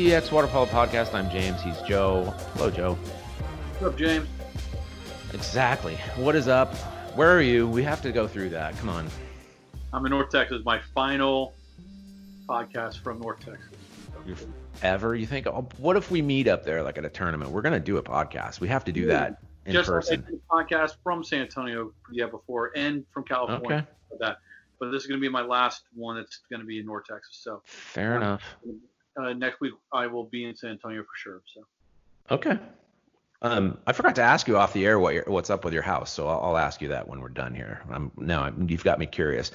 TX Water Polo Podcast. I'm James. He's Joe. Hello, Joe. What's up, James? Exactly. What is up? Where are you? We have to go through that. Come on. I'm in North Texas. My final podcast from North Texas. Ever? You think? Oh, what if we meet up there, like at a tournament? We're gonna do a podcast. We have to do that in Just person. like a podcast from San Antonio, yeah, before, and from California. Okay. That, but this is going to be my last one. That's going to be in North Texas. So Fair enough. Uh, next week I will be in San Antonio for sure. So Okay. Um, I forgot to ask you off the air what what's up with your house, so I'll, I'll ask you that when we're done here. I'm now you've got me curious.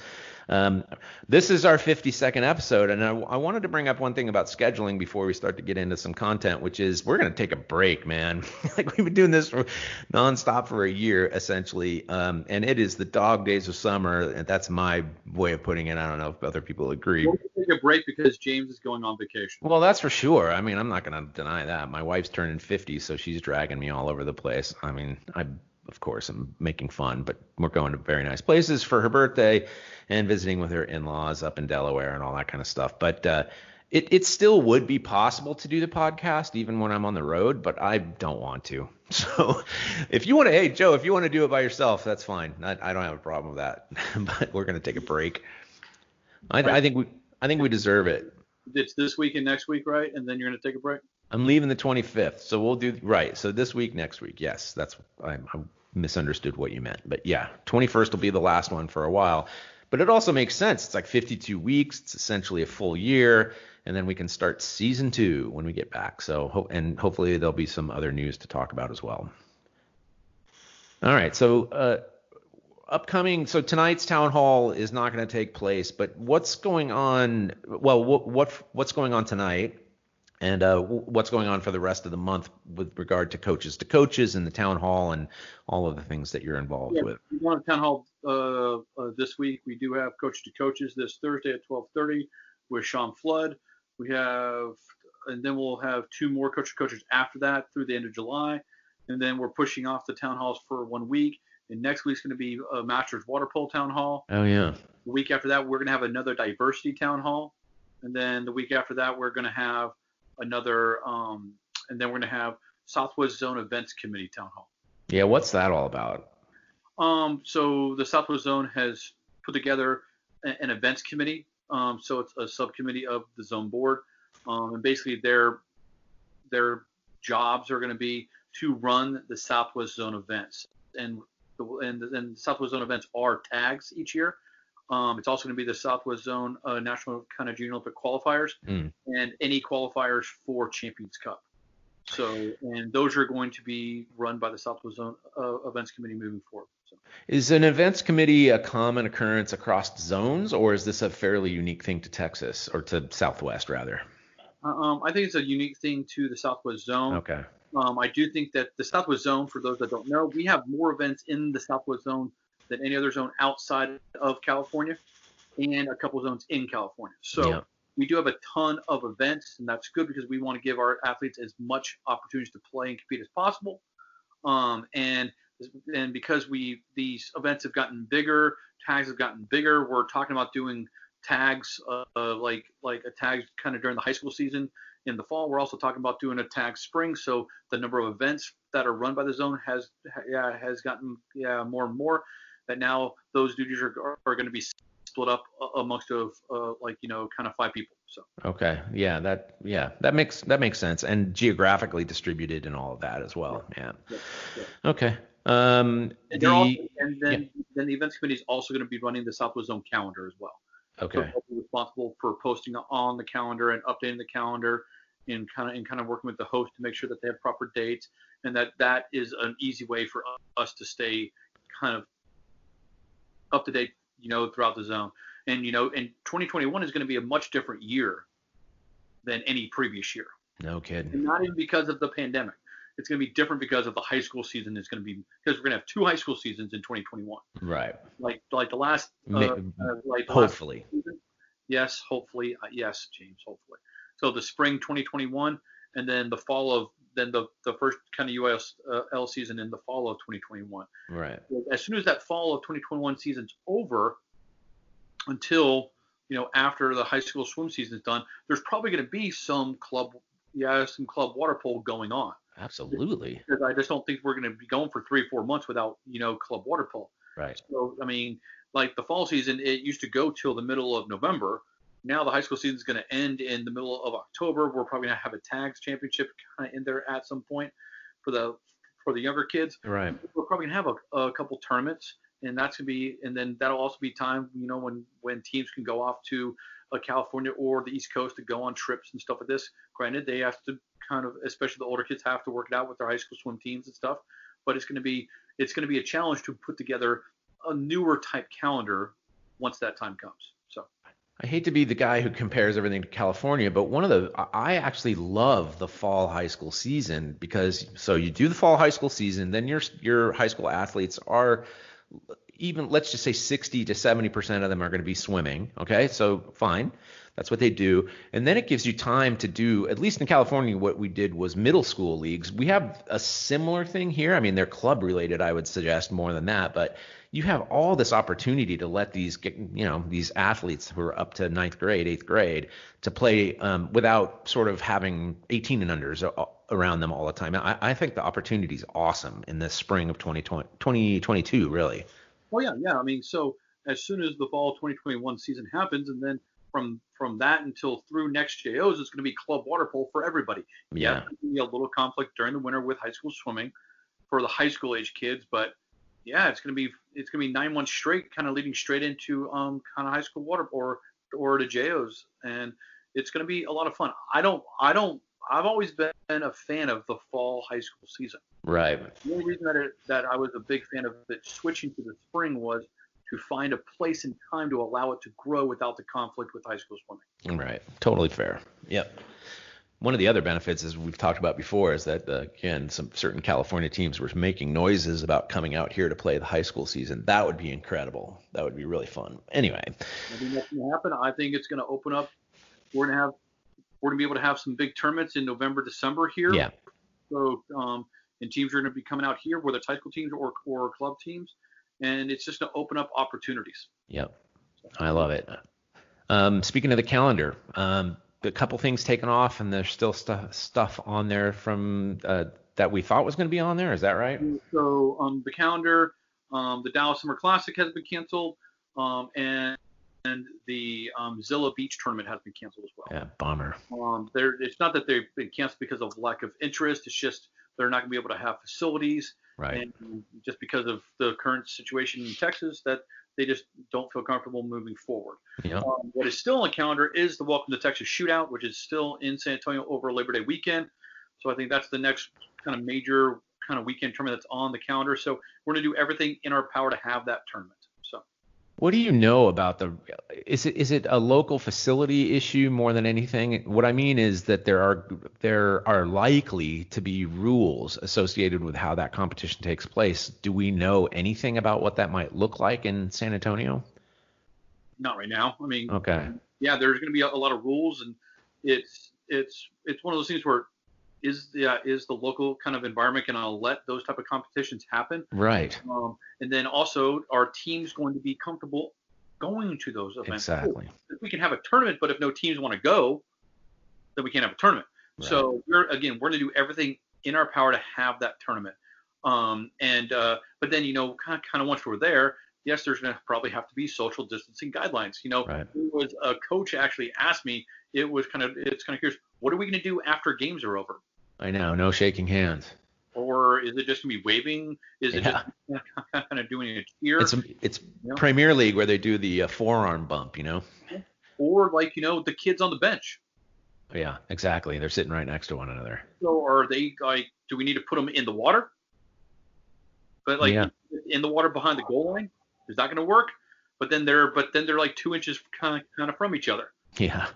Um, this is our 52nd episode, and I, I wanted to bring up one thing about scheduling before we start to get into some content, which is we're gonna take a break, man. like we've been doing this for nonstop for a year essentially, um, and it is the dog days of summer, and that's my way of putting it. I don't know if other people agree. we'll take a break because James is going on vacation. Well, that's for sure. I mean, I'm not going to deny that. My wife's turning 50, so she's dragging me all over the place. I mean, I, of course, I'm making fun, but we're going to very nice places for her birthday and visiting with her in-laws up in Delaware and all that kind of stuff. But uh, it, it still would be possible to do the podcast even when I'm on the road, but I don't want to. So if you want to, hey, Joe, if you want to do it by yourself, that's fine. I, I don't have a problem with that. but we're going to take a break. I, I think we I think we deserve it. It's this week and next week, right? And then you're going to take a break. I'm leaving the 25th, so we'll do right. So this week, next week, yes, that's I, I misunderstood what you meant, but yeah, 21st will be the last one for a while. But it also makes sense. It's like 52 weeks. It's essentially a full year, and then we can start season two when we get back. So and hopefully there'll be some other news to talk about as well. All right, so uh, upcoming. So tonight's town hall is not going to take place, but what's going on? Well, what, what what's going on tonight? and uh, what's going on for the rest of the month with regard to coaches to coaches and the town hall and all of the things that you're involved Yeah, with. we want a town hall uh, uh, this week. We do have coach to coaches this Thursday at 12:30 with Sean Flood. We have, and then we'll have two more coach to coaches after that through the end of July, and then we're pushing off the town halls for one week. And next week's going to be a Masters Water Polo Town Hall. Oh yeah. The week after that, we're going to have another diversity town hall, and then the week after that, we're going to have another, um, and then we're going to have Southwest Zone Events Committee town hall. Yeah, what's that all about? Um, so the Southwest Zone has put together a- an events committee. Um, so it's a subcommittee of the zone board, um, and basically their their jobs are going to be to run the Southwest Zone events, and and, and Southwest Zone events are tags each year. Um, it's also going to be the Southwest Zone uh, National kind of Junior Olympic qualifiers Mm. and any qualifiers for Champions Cup. So, and those are going to be run by the Southwest Zone uh, Events Committee moving forward. So. Is an events committee a common occurrence across zones, or is this a fairly unique thing to Texas or to Southwest rather? Um, I think it's a unique thing to the Southwest Zone. Okay. Um, I do think that the Southwest Zone, for those that don't know, we have more events in the Southwest Zone than any other zone outside of California, and a couple zones in California. So Yeah. we do have a ton of events, and that's good because we want to give our athletes as much opportunities to play and compete as possible. Um, and and because we these events have gotten bigger, tags have gotten bigger. We're talking about doing tags uh, like like a tag kind of during the high school season in the fall. We're also talking about doing a tag spring. So the number of events that are run by the zone has yeah has gotten yeah more and more. That now those duties are are, are going to be split up amongst of uh, like you know kind of five people. So Okay. Yeah. That. Yeah. That makes that makes sense, and geographically distributed and all of that as well. Yeah. yeah, yeah. Okay. Um. And, The. also, and then then the events committee is also going to be running the Southwest Zone calendar as well. So Okay. be responsible for posting on the calendar and updating the calendar and kind of and kind of working with the host to make sure that they have proper dates and that that is an easy way for us to stay kind of up to date, you know, throughout the zone. And you know, and 2021 is going to be a much different year than any previous year. No kidding. And not even because of the pandemic. It's going to be different because of the high school season is going to be because we're going to have two high school seasons in 2021. Right. Like like the last uh, uh, like the last Hopefully. season. Yes, hopefully. Uh, yes, James, hopefully. So the spring 2021, and then the fall of then the the first kind of UIL season in the fall of 2021. Right. As soon as that fall of 2021 season's over, until you know, after the high school swim season is done, there's probably going to be some club, yeah, some club water polo going on. Absolutely. Because I just don't think we're going to be going for three or four months without, you know, club water polo. Right. So, I mean, like the fall season, it used to go till the middle of November. Now the high school season is going to end in the middle of October. We're probably going to have a tags championship kind of in there at some point for the for the younger kids. Right. We're probably going to have a, a couple tournaments, and that's going to be, and then that'll also be time, you know, when when teams can go off to uh, California or the East Coast to go on trips and stuff like this. Granted, they have to kind of, especially the older kids, have to work it out with their high school swim teams and stuff. But it's going to be it's going to be a challenge to put together a newer type calendar once that time comes. So. I hate to be the guy who compares everything to California, but one of the I actually love the fall high school season because so you do the fall high school season, then your your high school athletes are even let's just say 60 to 70% of them are going to be swimming, okay? So fine. That's what they do. And then it gives you time to do, at least in California, what we did was middle school leagues. We have a similar thing here. I mean, they're club related, I would suggest more than that, but you have all this opportunity to let these you know these athletes who are up to ninth grade eighth grade to play um, without sort of having 18 and unders around them all the time i, I think the opportunity is awesome in the spring of 2020, 2022 really oh yeah yeah i mean so as soon as the fall 2021 season happens and then from from that until through next JOs, it's going to be club water polo for everybody. Yeah, yeah be a little conflict during the winter with high school swimming for the high school age kids, but yeah, it's gonna be it's gonna be nine months straight, kind of leading straight into um kind of high school water or or the JOs, and it's gonna be a lot of fun. I don't I don't I've always been a fan of the fall high school season. Right. The only reason that it, that I was a big fan of it switching to the spring was to find a place and time to allow it to grow without the conflict with high school swimming. Right. Totally fair. Yep one of the other benefits, as we've talked about before, is that uh, again, some certain California teams were making noises about coming out here to play the high school season. That would be incredible. That would be really fun. Anyway, I think that's going to happen. I think it's going to open up. We're going to have we're going to be able to have some big tournaments in November, December here. Yeah. So, um, and teams are going to be coming out here, whether it's high school teams or or club teams, and it's just to open up opportunities. Yep. I love it. Um, speaking of the calendar, um, a couple things taken off, and there's still stuff stuff on there from uh, that we thought was going to be on there. Is that right? So um, the calendar, um, the Dallas Summer Classic has been canceled, um, and and the um, Zilla Beach tournament has been canceled as well. Yeah, bummer. Um, there, it's not that they've been canceled because of lack of interest. It's just they're not going to be able to have facilities. Right. And just because of the current situation in Texas, that they just don't feel comfortable moving forward. Yeah. Um, what is still on the calendar is the Welcome to Texas Shootout, which is still in San Antonio over Labor Day weekend. So I think that's the next kind of major kind of weekend tournament that's on the calendar. So we're going to do everything in our power to have that tournament. What do you know about the? Is it is it a local facility issue more than anything? What I mean is that there are there are likely to be rules associated with how that competition takes place. Do we know anything about what that might look like in San Antonio? Not right now. I mean, okay. Yeah, there's going to be a, a lot of rules, and it's it's it's one of those things where is the uh, is the local kind of environment going to let those type of competitions happen? Right. Um, and then also, are teams going to be comfortable going to those events? Exactly. We can have a tournament, but if no teams want to go, then we can't have a tournament. Right. So we're again, we're going to do everything in our power to have that tournament. Um, and uh, but then you know, kind of, kind of once we're there, yes, there's going to probably have to be social distancing guidelines. You know, right. it was a coach actually asked me. It was kind of it's kind of curious. What are we going to do after games are over? I know, no shaking hands. Or is it just gonna be waving? Is it just kind of doing a cheer? It's it's you know? Premier League where they do the uh, forearm bump, you know. Or like you know the kids on the bench. Yeah, exactly. They're sitting right next to one another. So are they like? Do we need to put them in the water? But like yeah. in the water behind the goal line, is that going to work? But then they're but then they're like two inches kind of kind of from each other. Yeah.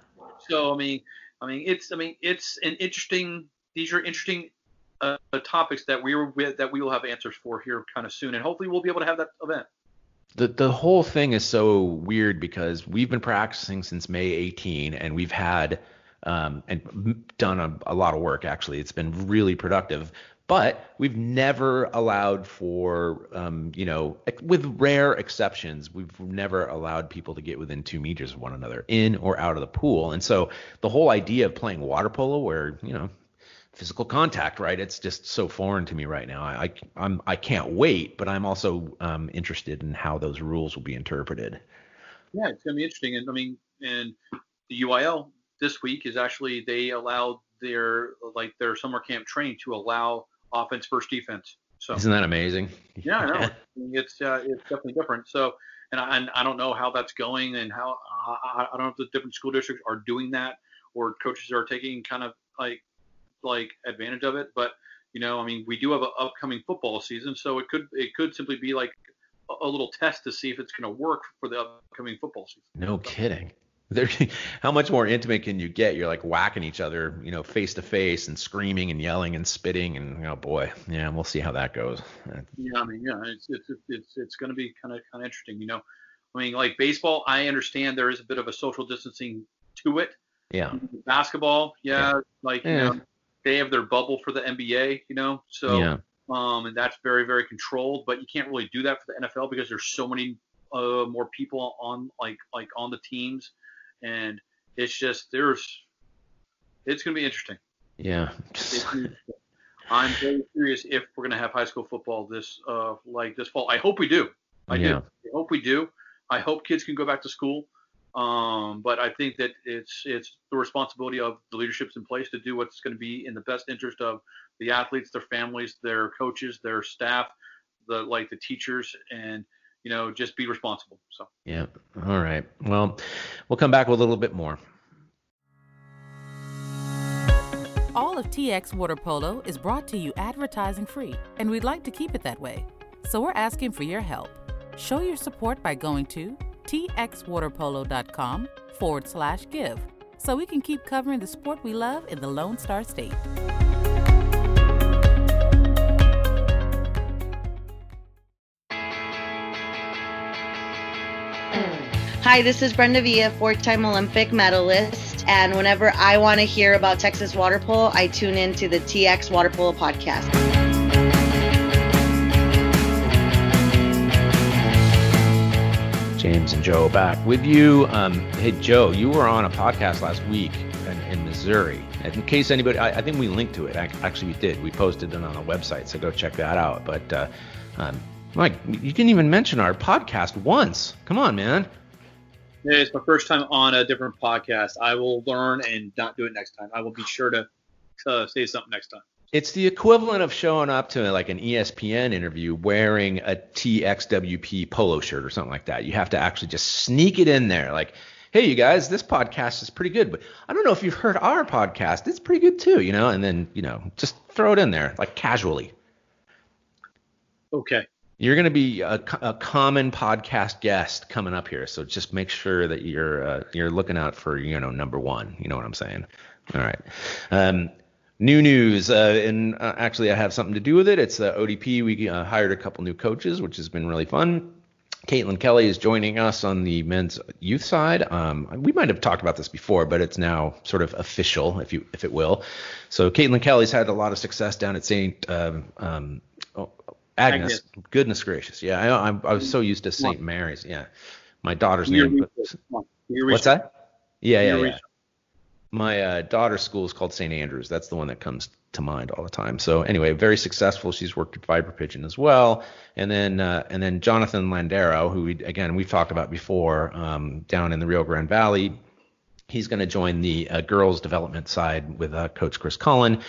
So I mean, I mean it's I mean it's an interesting these are interesting uh, topics that we were with that we will have answers for here kind of soon, and hopefully we'll be able to have that event. The the whole thing is so weird because we've been practicing since May 18, and we've had um, and done a, a lot of work. Actually, it's been really productive. But we've never allowed for, um, you know, with rare exceptions, we've never allowed people to get within two meters of one another in or out of the pool. And so the whole idea of playing water polo, where you know physical contact, right? It's just so foreign to me right now. I, I I'm I can't wait, but I'm also um, interested in how those rules will be interpreted. Yeah, it's gonna be interesting, and I mean, and the UIL this week is actually they allowed their like their summer camp training to allow offense first defense. So isn't that amazing? Yeah, I know. it's uh, it's definitely different. So and I, and I don't know how that's going and how I, I don't know if the different school districts are doing that or coaches are taking kind of like like advantage of it. But you know, I mean, we do have an upcoming football season, so it could it could simply be like a, a little test to see if it's going to work for the upcoming football season. No kidding. There, how much more intimate can you get? You're like whacking each other, you know, face to face and screaming and yelling and spitting and oh boy, yeah, we'll see how that goes. Yeah, I mean, yeah, it's it's it's it's going to be kind of kind of interesting, you know. I mean, like baseball, I understand there is a bit of a social distancing to it. Yeah. Basketball, yeah, yeah. like yeah. you know, they have their bubble for the NBA, you know, so yeah. um, and that's very very controlled. But you can't really do that for the NFL because there's so many uh, more people on like like on the teams and it's just there's it's going to be interesting. Yeah. I'm very curious if we're going to have high school football this uh like this fall. I hope we do. I yeah. do. I hope we do. I hope kids can go back to school. Um, but I think that it's it's the responsibility of the leaderships in place to do what's going to be in the best interest of the athletes, their families, their coaches, their staff, the like the teachers, and you know, just be responsible. So. Yeah. All right. Well, we'll come back with a little bit more. All of TX Water Polo is brought to you advertising free, and we'd like to keep it that way. So we're asking for your help. Show your support by going to txwaterpolo.com forward slash give so we can keep covering the sport we love in the Lone Star State. Hi, this is Brenda Villa, four time Olympic medalist. And whenever I want to hear about Texas water polo, I tune into the TX Water Polo podcast. James and Joe back with you. Um, hey, Joe, you were on a podcast last week in, in Missouri. In case anybody, I, I, think we linked to it. Actually, we did. We posted it on the website, so go check that out. But uh, um, Mike, you didn't even mention our podcast once. Come on, man. It's my first time on a different podcast. I will learn and not do it next time. I will be sure to, to say something next time. It's the equivalent of showing up to like an ESPN interview wearing a TXWP polo shirt or something like that. You have to actually just sneak it in there. Like, hey, you guys, this podcast is pretty good, but I don't know if you've heard our podcast. It's pretty good too, you know, and then, you know, just throw it in there like casually. Okay you're going to be a, a, common podcast guest coming up here, so just make sure that you're uh, you're looking out for you know number one. You know what I'm saying? All right. Um, new news, uh, and uh, actually I have something to do with it. It's uh, ODP. We uh, hired a couple new coaches, which has been really fun. Caitlin Kelly is joining us on the men's youth side. Um, we might have talked about this before, but it's now sort of official, if you if it will. So Caitlin Kelly's had a lot of success down at St. Um, um, Agnes. Agnes. Goodness gracious. Yeah, I, I, I, was so used to St. Mary's. Yeah. My daughter's name. What's that? Yeah, yeah, yeah. My uh, daughter's school is called St. Andrews. That's the one that comes to mind all the time. So anyway, very successful. She's worked at Viper Pigeon as well, and then uh, and then Jonathan Landera, who we, again we've talked about before, um, down in the Rio Grande Valley. He's going to join the uh, girls development side with uh, Coach Chris Cullen.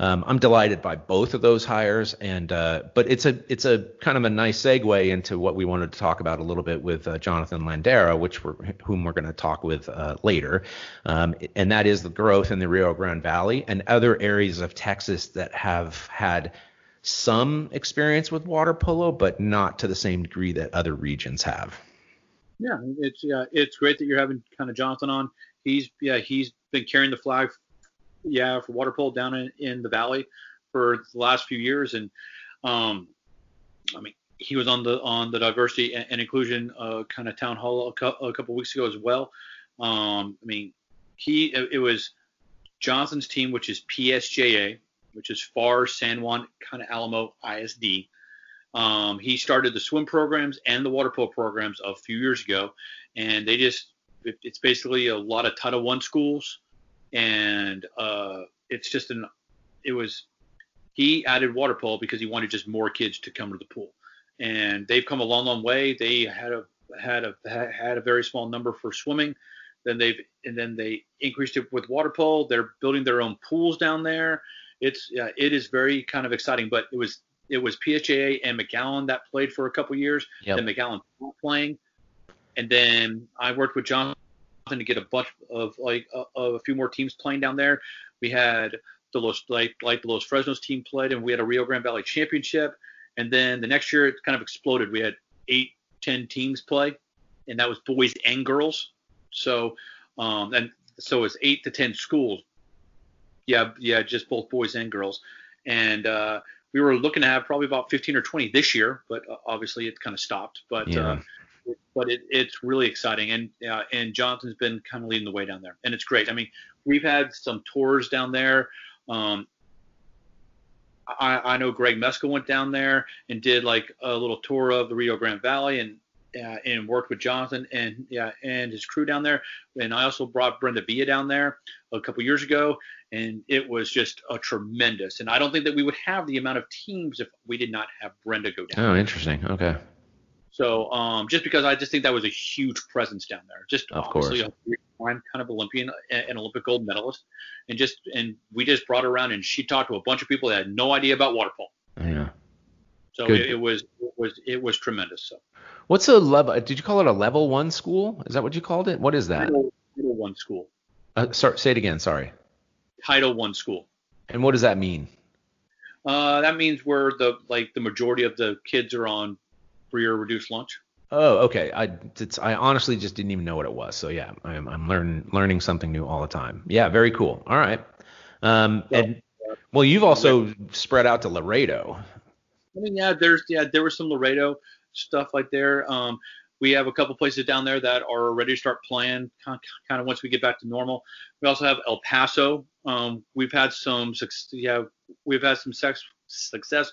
Um, I'm delighted by both of those hires, and uh, but it's a it's a kind of a nice segue into what we wanted to talk about a little bit with uh, Jonathan Landera, which we're, whom we're going to talk with uh, later, um, and that is the growth in the Rio Grande Valley and other areas of Texas that have had some experience with water polo, but not to the same degree that other regions have. Yeah, it's yeah, it's great that you're having kind of Jonathan on. He's yeah, he's been carrying the flag yeah, for water polo down in, in the valley for the last few years, and um, I mean he was on the on the diversity and, and inclusion uh, kind of town hall a, co- a couple weeks ago as well. Um, I mean he it, it was Jonathan's team, which is PSJA, which is Pharr San Juan kind of Alamo ISD. Um, he started the swim programs and the water polo programs a few years ago, and they just it, it's basically a lot of Title One schools, and uh, it's just an it was he added water polo because he wanted just more kids to come to the pool, and they've come a long, long way. They had a had a had a very small number for swimming. Then they've and then they increased it with water polo. They're building their own pools down there. It's yeah, it is very kind of exciting. But it was it was PSJA and McAllen that played for a couple years. Yep. Then McAllen playing, and then I worked with Jonathan to get a bunch of like uh, of a few more teams playing down there. We had the Los like like the Los Fresnos team played, and we had a Rio Grande Valley championship. And then the next year it kind of exploded. We had eight, ten teams play, and that was boys and girls. So um, and so it's eight to ten schools. Yeah, yeah, just both boys and girls. And uh, we were looking to have probably about 15 or 20 this year, but uh, obviously it kind of stopped. But Yeah. uh, but it, it's really exciting, and uh, and Jonathan's been kind of leading the way down there, and it's great. I mean, we've had some tours down there. Um, I, I know Greg Mesko went down there and did like a little tour of the Rio Grande Valley and uh, and worked with Jonathan and yeah and his crew down there. And I also brought Brenda Villa down there a couple years ago, and it was just a tremendous. And I don't think that we would have the amount of teams if we did not have Brenda go down. Oh, interesting. Okay. So um, just because I just think that was a huge presence down there, just Of obviously course. a kind of Olympian, an Olympic gold medalist, and just and we just brought her around and she talked to a bunch of people that had no idea about water polo. Yeah. So it, it was it was it was tremendous. So What's a level? Did you call it a level one school? Is that what you called it? What is that? Title, Title One school, Uh, sorry, say it again. Sorry. Title One school. And what does that mean? Uh, that means where the like the majority of the kids are on free your reduced lunch. Oh, okay. I it's, I honestly just didn't even know what it was. So yeah, I'm I'm learning learning something new all the time. Yeah, very cool. All right. Um, and well, you've also spread out to Laredo. I mean, yeah, there's yeah, there was some Laredo stuff like there. Um, we have a couple places down there that are ready to start playing kind of once we get back to normal. We also have El Paso. Um, we've had some yeah, we've had some sex, success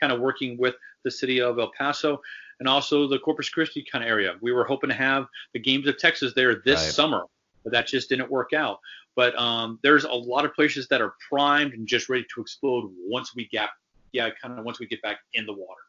kind of working with the city of El Paso and also the Corpus Christi kind of area. We were hoping to have the games of Texas there this Right. summer, but that just didn't work out. But um, there's a lot of places that are primed and just ready to explode once we get yeah, kind of once we get back in the water.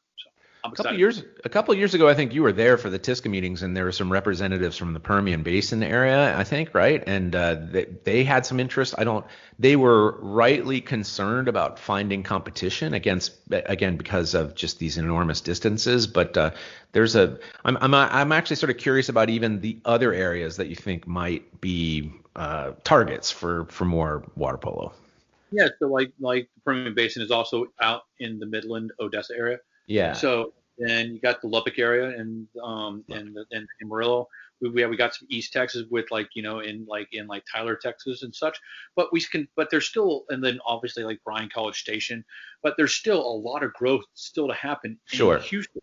I'm A couple years a couple years ago, I think you were there for the TISCA meetings, and there were some representatives from the Permian Basin area, I think, right? And uh, they, they had some interest. I don't. They were rightly concerned about finding competition against again because of just these enormous distances. But uh, there's a. I'm I'm I'm actually sort of curious about even the other areas that you think might be uh, targets for for more water polo. Yeah, so like like the Permian Basin is also out in the Midland Odessa area. Yeah. So then you got the Lubbock area and um and and Amarillo. We we, we got some East Texas with like you know in like in like Tyler Texas and such. But we can but there's still and then obviously like Bryan College Station. But there's still a lot of growth still to happen in Sure. Houston,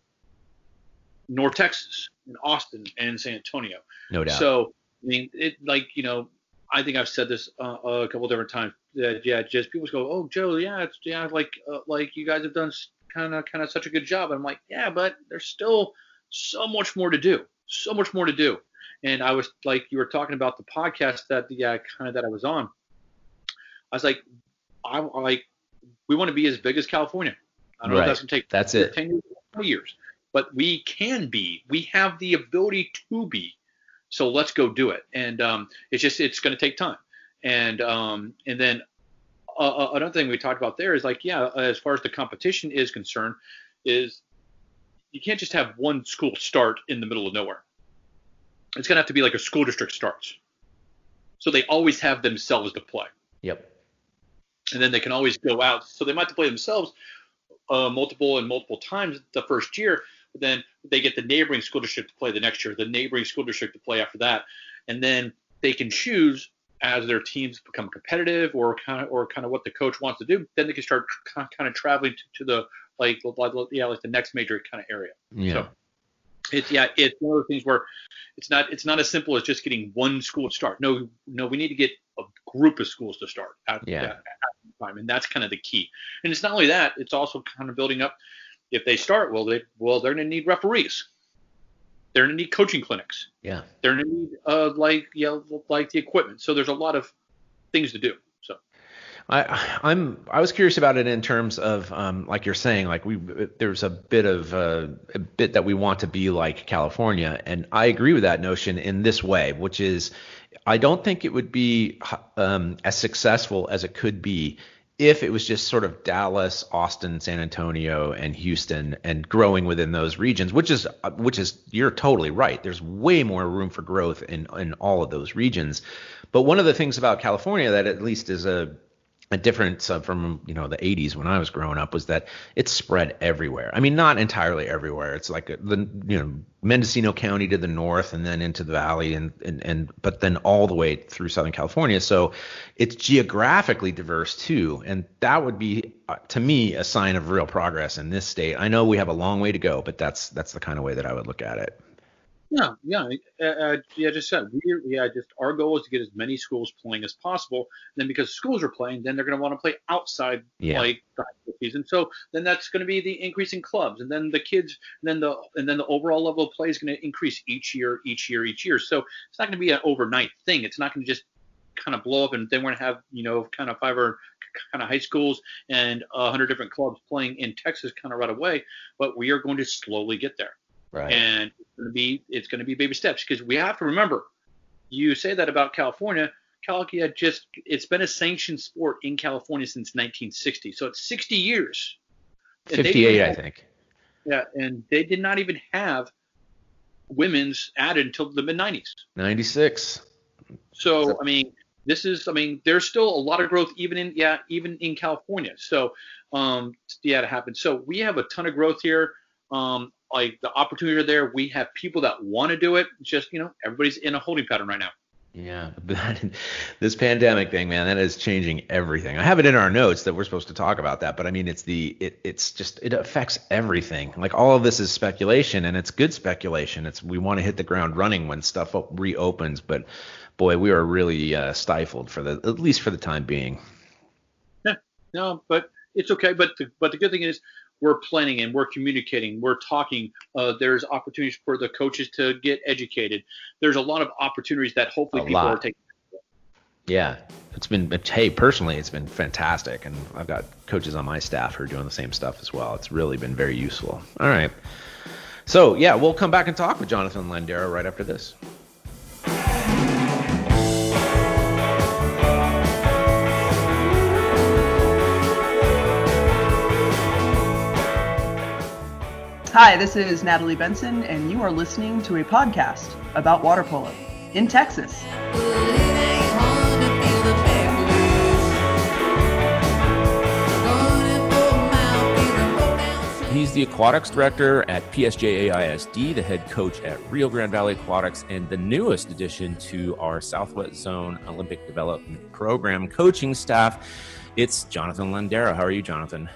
North Texas, and Austin and San Antonio. no doubt. So I mean, it like you know, I think I've said this uh, a couple different times. That, yeah, just people go, oh Joe, yeah, it's yeah, like uh, like you guys have done kind of kind of such a good job. And I'm like, yeah, but there's still so much more to do, so much more to do. And I was like, you were talking about the podcast that the uh, kind of that I was on. I was like, I like, we want to be as big as California. I don't know if that's gonna take That's it. 10 years, 20 years. But we can be. We have the ability to be. So let's go do it. And um, it's just it's going to take time. And um, and then uh, another thing we talked about there is like yeah, as far as the competition is concerned, is you can't just have one school start in the middle of nowhere. It's going to have to be like a school district starts. So they always have themselves to play Yep. and then they can always go out. So they might have to play themselves uh, multiple and multiple times the first year, but then they get the neighboring school district to play the next year, the neighboring school district to play after that, and then they can choose as their teams become competitive or kind of or kind of what the coach wants to do. Then they can start kind of traveling to, to the like yeah like the next major kind of area. Yeah. So it's yeah, it's one of those things where it's not it's not as simple as just getting one school to start. No, no, we need to get a group of schools to start. At, Yeah. at- at time, and that's kind of the key. And it's not only that; it's also kind of building up. If they start, well, they well they're going to need referees. They're going to need coaching clinics. Yeah. They're going to need uh, like yeah, like the equipment. So there's a lot of things to do. So. I, I'm I was curious about it in terms of um, like you're saying like we there's a bit of uh, a bit that we want to be like California and I agree with that notion in this way which is I don't think it would be um, as successful as it could be if it was just sort of Dallas, Austin, San Antonio, and Houston, and growing within those regions, which is which is you're totally right. There's way more room for growth in in all of those regions. But one of the things about California that at least is a a difference from you know the 80s when I was growing up was that it's spread everywhere. I mean, not entirely everywhere. It's like the you know Mendocino County to the north and then into the valley and and and but then all the way through Southern California. So it's geographically diverse too, and that would be uh, to me a sign of real progress in this state. I know we have a long way to go, but that's that's the kind of way that I would look at it. Yeah, yeah, uh, uh, yeah. Just said we, yeah. Just our goal is to get as many schools playing as possible. And then because schools are playing, then they're going to want to play outside yeah. like season. So then that's going to be the increase in clubs, and then the kids, and then the and then the overall level of play is going to increase each year, each year, each year. So it's not going to be an overnight thing. It's not going to just kind of blow up, and then we're going to have you know kind of five or kind of high schools and a hundred different clubs playing in Texas kind of right away. But we are going to slowly get there. Right. And it's going to be it's going to be baby steps because we have to remember, you say that about California. California just it's been a sanctioned sport in California since 1960, so it's 60 years. 58, I think. Yeah, and they did not even have women's added until the mid 90s. 96. So I mean, this is I mean, there's still a lot of growth even in yeah even in California. So um yeah, it happened. So we have a ton of growth here. Um, like the opportunity are there. We have people that want to do it. It's just you know everybody's in a holding pattern right now. Yeah, this pandemic thing, man, that is changing everything. I have it in our notes that we're supposed to talk about that, but I mean, it's the it it's just it affects everything. Like all of this is speculation, and it's good speculation. It's we want to hit the ground running when stuff reopens, but boy, we are really uh, stifled for the at least for the time being. Yeah, no, but it's okay. But the, but the good thing is we're planning and we're communicating, we're talking. Uh, there's opportunities for the coaches to get educated. There's a lot of opportunities that hopefully a people lot. are taking. Yeah, it's been hey personally, it's been fantastic, and I've got coaches on my staff who are doing the same stuff as well. It's really been very useful. All right, so yeah, we'll come back and talk with Jonathan Landera right after this. Hi, this is Natalie Benson, and you are listening to a podcast about water polo in Texas. He's the aquatics director at PSJAISD, the head coach at Rio Grande Valley Aquatics, and the newest addition to our Southwest Zone Olympic Development Program coaching staff. It's Jonathan Landera. How are you, Jonathan?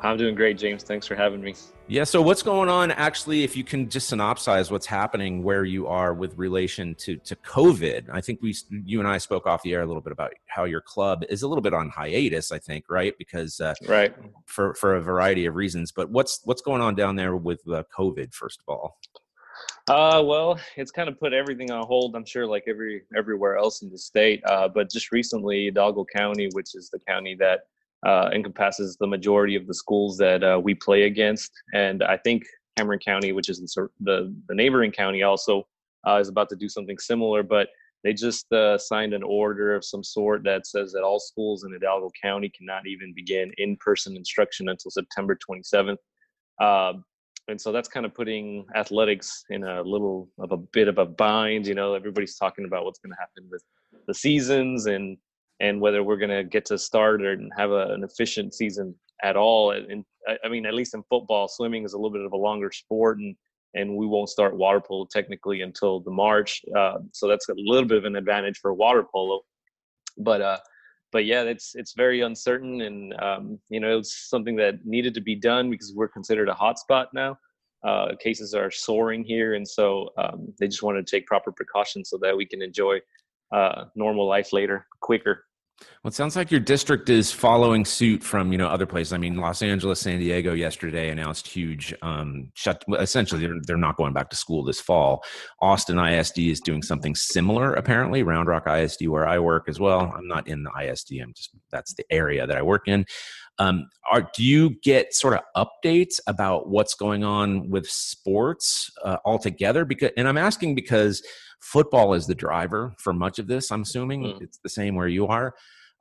I'm doing great, James. Thanks for having me. Yeah. So, what's going on? Actually, if you can just synopsize what's happening where you are with relation to to COVID. I think we, you and I, spoke off the air a little bit about how your club is a little bit on hiatus. I think, right? Because uh, right for for a variety of reasons. But what's what's going on down there with uh, COVID? First of all. Uh, well, it's kind of put everything on hold. I'm sure, like every everywhere else in the state. Uh, but just recently, Hidalgo County, which is the county that uh, encompasses the majority of the schools that uh, we play against. And I think Cameron County, which is the, the, the neighboring county, also uh, is about to do something similar. But they just uh, signed an order of some sort that says that all schools in Hidalgo County cannot even begin in person instruction until September 27th. Um, and so that's kind of putting athletics in a little of a bit of a bind. You know, everybody's talking about what's going to happen with the seasons and and whether we're going to get to start or have a, an efficient season at all. And I mean, at least in football, swimming is a little bit of a longer sport, and and we won't start water polo technically until the March. Uh, so that's a little bit of an advantage for water polo. But uh, but yeah, it's it's very uncertain, and um, you know, it's something that needed to be done because we're considered a hotspot now. Uh, cases are soaring here, and so um, they just want to take proper precautions so that we can enjoy uh, normal life later, quicker. Well, it sounds like your district is following suit from you know other places. I mean, Los Angeles, San Diego yesterday announced huge um, shut. Essentially, they're they're not going back to school this fall. Austin ISD is doing something similar. Apparently, Round Rock ISD, where I work as well. I'm not in the ISD. I'm just that's the area that I work in. Um, are do you get sort of updates about what's going on with sports uh, altogether? Because, and I'm asking because football is the driver for much of this. I'm assuming mm. it's the same where you are.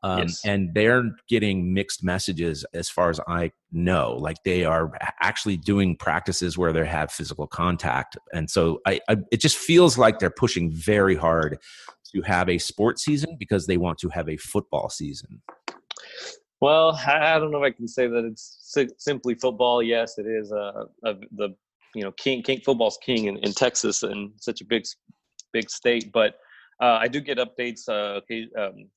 Um, yes. And they're getting mixed messages as far as I know. Like they are actually doing practices where they have physical contact. And so I, I, it just feels like they're pushing very hard to have a sports season because they want to have a football season. Well, I don't know if I can say that it's simply football. Yes, it is uh, the you know king, king football's king in, in Texas and such a big big state. But uh, I do get updates uh, um,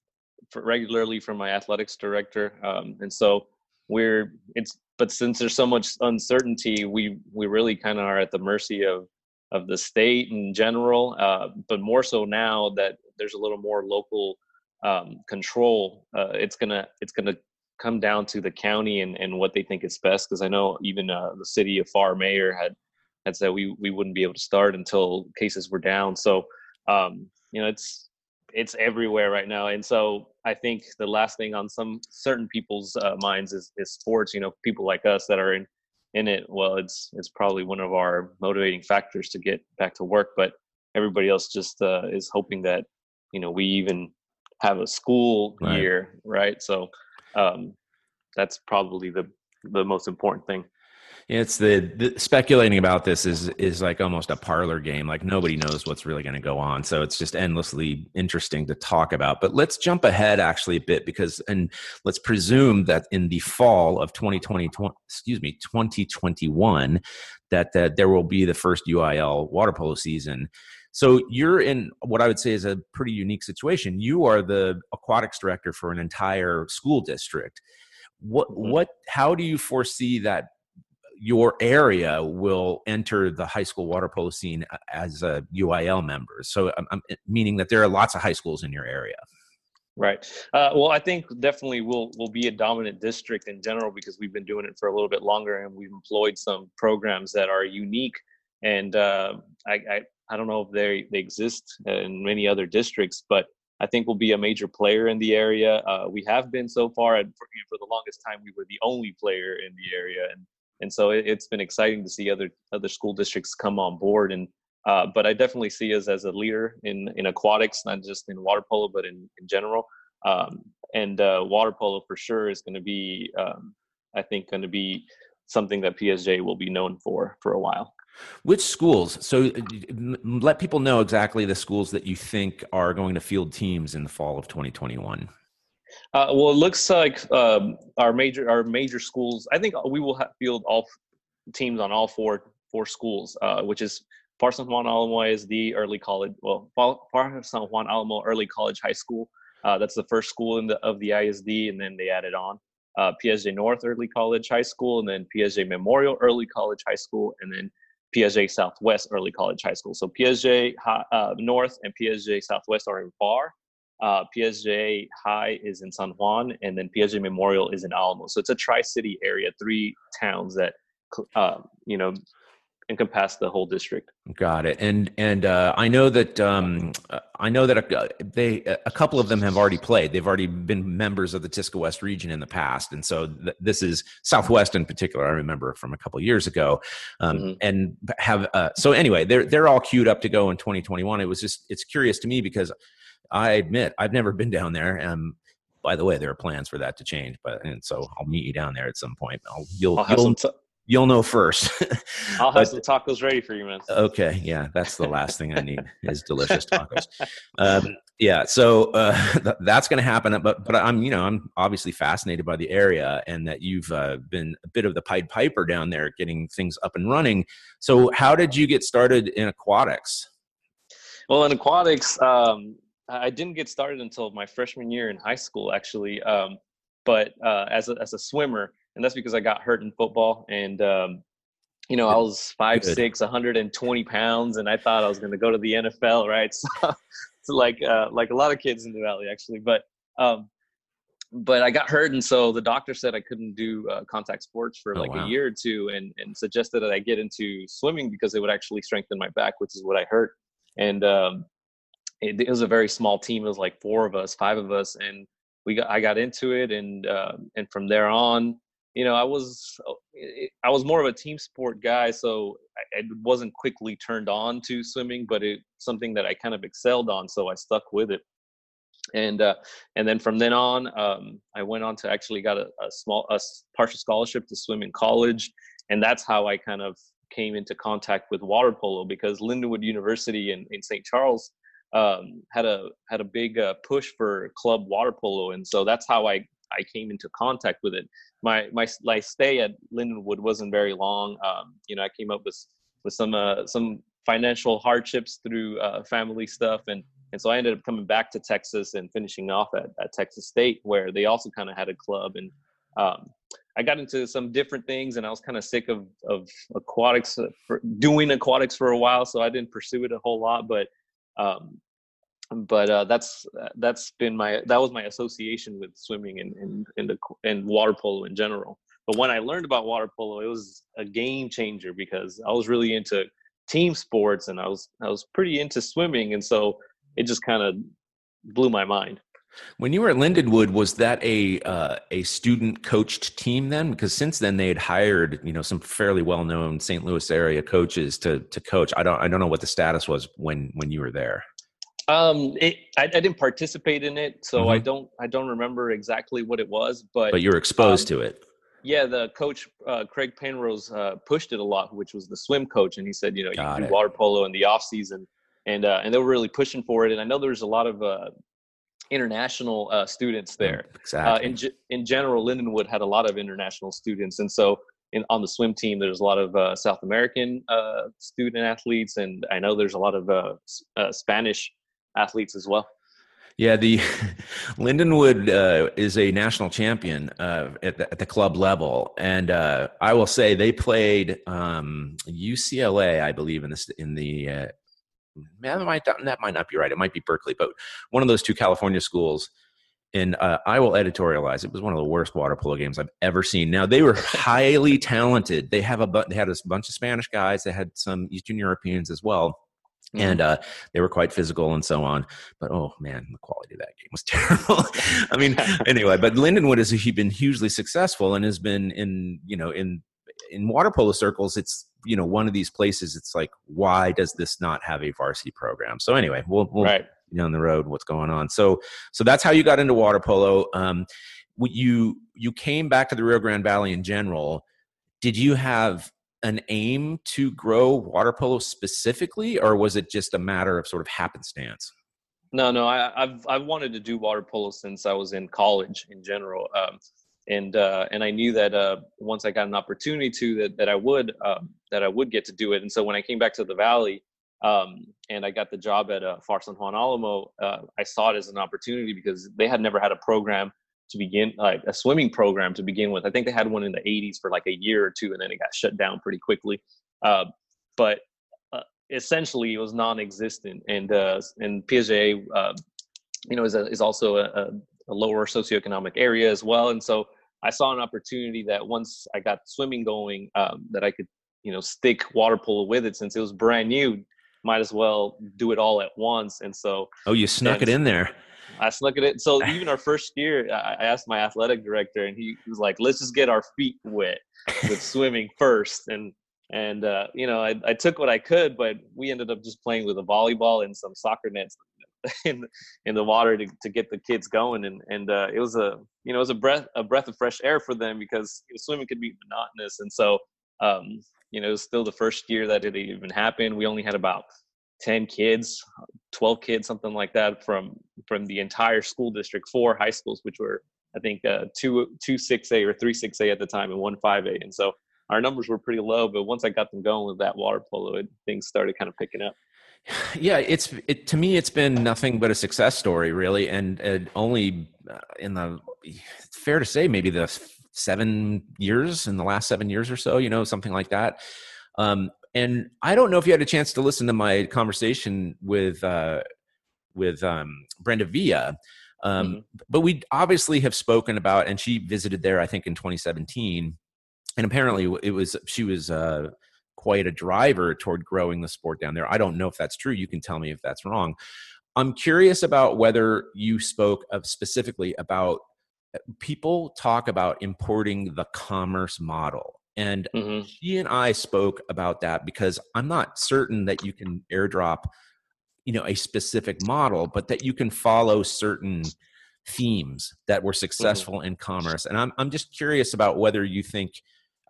regularly from my athletics director, um, and so we're it's. But since there's so much uncertainty, we we really kind of are at the mercy of of the state in general. Uh, but more so now that there's a little more local um, control, uh, it's gonna it's gonna come down to the county and, and what they think is best. Because I know even uh, the city of Pharr mayor had had said we we wouldn't be able to start until cases were down. So um, you know it's it's everywhere right now, and so I think the last thing on some certain people's uh, minds is is sports. You know, people like us that are in in it. Well, it's it's probably one of our motivating factors to get back to work, but everybody else just uh, is hoping that you know we even have a school right. year, right? So um, that's probably the the most important thing. It's the, the, speculating about this is is like almost a parlor game. Like nobody knows what's really going to go on, so it's just endlessly interesting to talk about. But let's jump ahead actually a bit because, and let's presume that in the fall of 2020, excuse me, 2021, that that there will be the first UIL water polo season. So you're in what I would say is a pretty unique situation. You are the aquatics director for an entire school district. What mm-hmm. what how do you foresee that your area will enter the high school water polo scene as a UIL member? So I'm, I'm meaning that there are lots of high schools in your area. Right. Uh, well, I think definitely we'll will be a dominant district in general because we've been doing it for a little bit longer and we've employed some programs that are unique. And uh, I, I, I don't know if they, they exist in many other districts, but I think we'll be a major player in the area. Uh, we have been so far, and for, you know, for, the longest time, we were the only player in the area, and and so it, has been exciting to see other other school districts come on board. And uh, but I definitely see us as a leader in in aquatics, not just in water polo, but in in general. Um, and uh, water polo for sure is going to be, um, I think, going to be something that PSJ will be known for for a while. Which schools? So uh, let people know exactly the schools that you think are going to field teams in the fall of 2021. Uh, well, it looks like um, our major our major schools. I think we will have field all teams on all four four schools, uh, which is Pharr San Juan Alamo ISD Early College. Well, Pharr San Juan Alamo Early College High School. Uh, that's the first school in the of the ISD, and then they added on uh, PSJ North Early College High School, and then PSJ Memorial Early College High School, and then PSJ Southwest Early College High School. So PSJ uh, North and PSJ Southwest are in Pharr. Uh, High is in San Juan, and then PSJ Memorial is in Alamo. So it's a tri-city area, three towns that uh, you know encompass the whole district. Got it. And and uh, I know that um, I know that a, they a couple of them have already played. They've already been members of the TISCA West region in the past, and so th- this is Southwest in particular. I remember from a couple years ago, um, mm-hmm. and have uh, so anyway. They're they're all queued up to go in 2021. It was just it's curious to me because I admit I've never been down there. and by the way, there are plans for that to change, but and so I'll meet you down there at some point. I'll, you'll, I'll you'll, t- you'll know first. I'll have some tacos ready for you, man. Okay, yeah, that's the last thing I need is delicious tacos. Um, yeah, so uh, th- that's going to happen. But but I'm you know I'm obviously fascinated by the area and that you've uh, been a bit of the Pied Piper down there, getting things up and running. So how did you get started in aquatics? Well, in aquatics, um, I didn't get started until my freshman year in high school, actually. Um, but uh, as a, as a swimmer, and that's because I got hurt in football. And um, you know, I was five Good. six, 120 pounds, and I thought I was going to go to the NFL, right? So, so like uh, like a lot of kids in the valley, actually. But um, but I got hurt, and so the doctor said I couldn't do uh, contact sports for Oh, like wow. a year or two, and and suggested that I get into swimming because it would actually strengthen my back, which is what I hurt. And um, it, it was a very small team. It was like four of us, five of us, and we got I got into it, and uh, and from there on, you know, I was uh, I was more of a team sport guy, so I, wasn't quickly turned on to swimming, but it's something that I kind of excelled on, so I stuck with it. And uh, and then from then on, um, I went on to actually got a, a small a partial scholarship to swim in college, and that's how I kind of came into contact with water polo because Lindenwood University in, in St. Charles um, had a had a big uh, push for club water polo, and so that's how I I came into contact with it. My my my stay at Lindenwood wasn't very long. Um, you know, I came up with with some uh, some financial hardships through uh, family stuff, and and so I ended up coming back to Texas and finishing off at, at Texas State, where they also kind of had a club. And um, I got into some different things, and I was kind of sick of of aquatics uh, doing aquatics for a while, so I didn't pursue it a whole lot. But um, but uh, that's that's been my that was my association with swimming and and and, the, and water polo in general. But when I learned about water polo, it was a game changer because I was really into team sports and I was I was pretty into swimming, and so it just kind of blew my mind. When you were at Lindenwood, was that a uh, a student coached team then? Because since then they had hired you know some fairly well known St. Louis area coaches to to coach. I don't I don't know what the status was when when you were there. Um, it, I, I didn't participate in it, so I Mhm. don't I don't remember exactly what it was, but But you were exposed um, to it. yeah, the coach uh, Craig Penrose uh, pushed it a lot, which was the swim coach, and he said, you know, you Got can do water polo in the off season, and uh, and they were really pushing for it. And I know there's a lot of uh, international uh, students there. Uh, Exactly. in ge- in general, Lindenwood had a lot of international students, and so in on the swim team, there's a lot of uh, South American uh, student athletes, and I know there's a lot of uh, uh, Spanish athletes as well. Yeah, the Lindenwood uh, is a national champion uh, at, the, at the club level, and uh, I will say they played um, UCLA, I believe, in this in the. Uh, that might that might not be right. It might be Berkeley, but one of those two California schools. And uh, I will editorialize. It was one of the worst water polo games I've ever seen. Now they were highly talented. They have a they had a bunch of Spanish guys. They had some Eastern Europeans as well and uh, they were quite physical and so on. But oh man, the quality of that game was terrible. I mean, anyway, but Lindenwood has he been hugely successful and has been in you know in in water polo circles. It's you know one of these places. It's like why does this not have a varsity program? So anyway, we'll we'll right. down the road what's going on. So so that's how you got into water polo. Um, you you came back to the Rio Grande Valley in general. Did you have an aim to grow water polo specifically, or was it just a matter of sort of happenstance? No, no, I, I've I've wanted to do water polo since I was in college in general, um, and uh, and I knew that uh, once I got an opportunity to that that I would um, that I would get to do it. And so when I came back to the valley, um, and I got the job at uh, Pharr San Juan Alamo, uh, I saw it as an opportunity because they had never had a program to begin like a swimming program to begin with. I think they had one in the 80s for like a year or two, and then it got shut down pretty quickly. Uh, but uh, essentially, it was non-existent, and uh, and PSJA, uh, you know, is a, is also a, a, a lower socioeconomic area as well, and so I saw an opportunity that once I got swimming going, um, that I could you know stick water polo with it since it was brand new. Might as well do it all at once, and so Oh, you snuck it in there. I snuck at it in. So even our first year, I asked my athletic director, and he was like, "Let's just get our feet wet with swimming first." And and uh, you know, I, I took what I could, but we ended up just playing with a volleyball and some soccer nets in in the water to, to get the kids going. And and uh, it was a you know it was a breath a breath of fresh air for them because swimming could be monotonous. And so um, you know, it was still the first year that it even happened. We only had about 10 kids 12 kids something like that from from the entire school district four high schools which were i think uh, two two 6a or three 6a at the time and one 5a and so our numbers were pretty low but once i got them going with that water polo it, things started kind of picking up Yeah, it's it to me. It's been nothing but a success story, really, and, and only uh, in the fair to say maybe the seven years in the last seven years or so, you know, something like that. Um, and I don't know if you had a chance to listen to my conversation with uh, with um, Brenda Villa, Um, Mhm. But we obviously have spoken about, and she visited there, I think, in 2017, and apparently it was she was uh, quite a driver toward growing the sport down there. I don't know if that's true. You can tell me if that's wrong. I'm curious about whether you spoke of specifically about uh, people talk about importing the commerce model. And Mhm. she and I spoke about that because I'm not certain that you can airdrop, you know, a specific model, but that you can follow certain themes that were successful in commerce. And I'm I'm just curious about whether you think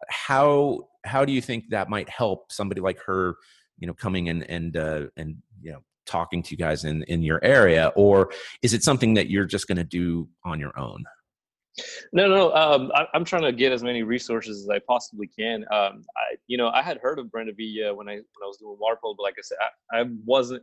how how do you think that might help somebody like her, you know, coming and and uh, and you know talking to you guys in in your area, or is it something that you're just going to do on your own? No, no. Um, I, I'm trying to get as many resources as I possibly can. Um, I, you know, I had heard of Brenda Villa when I when I was doing water polo, but like I said, I, I wasn't.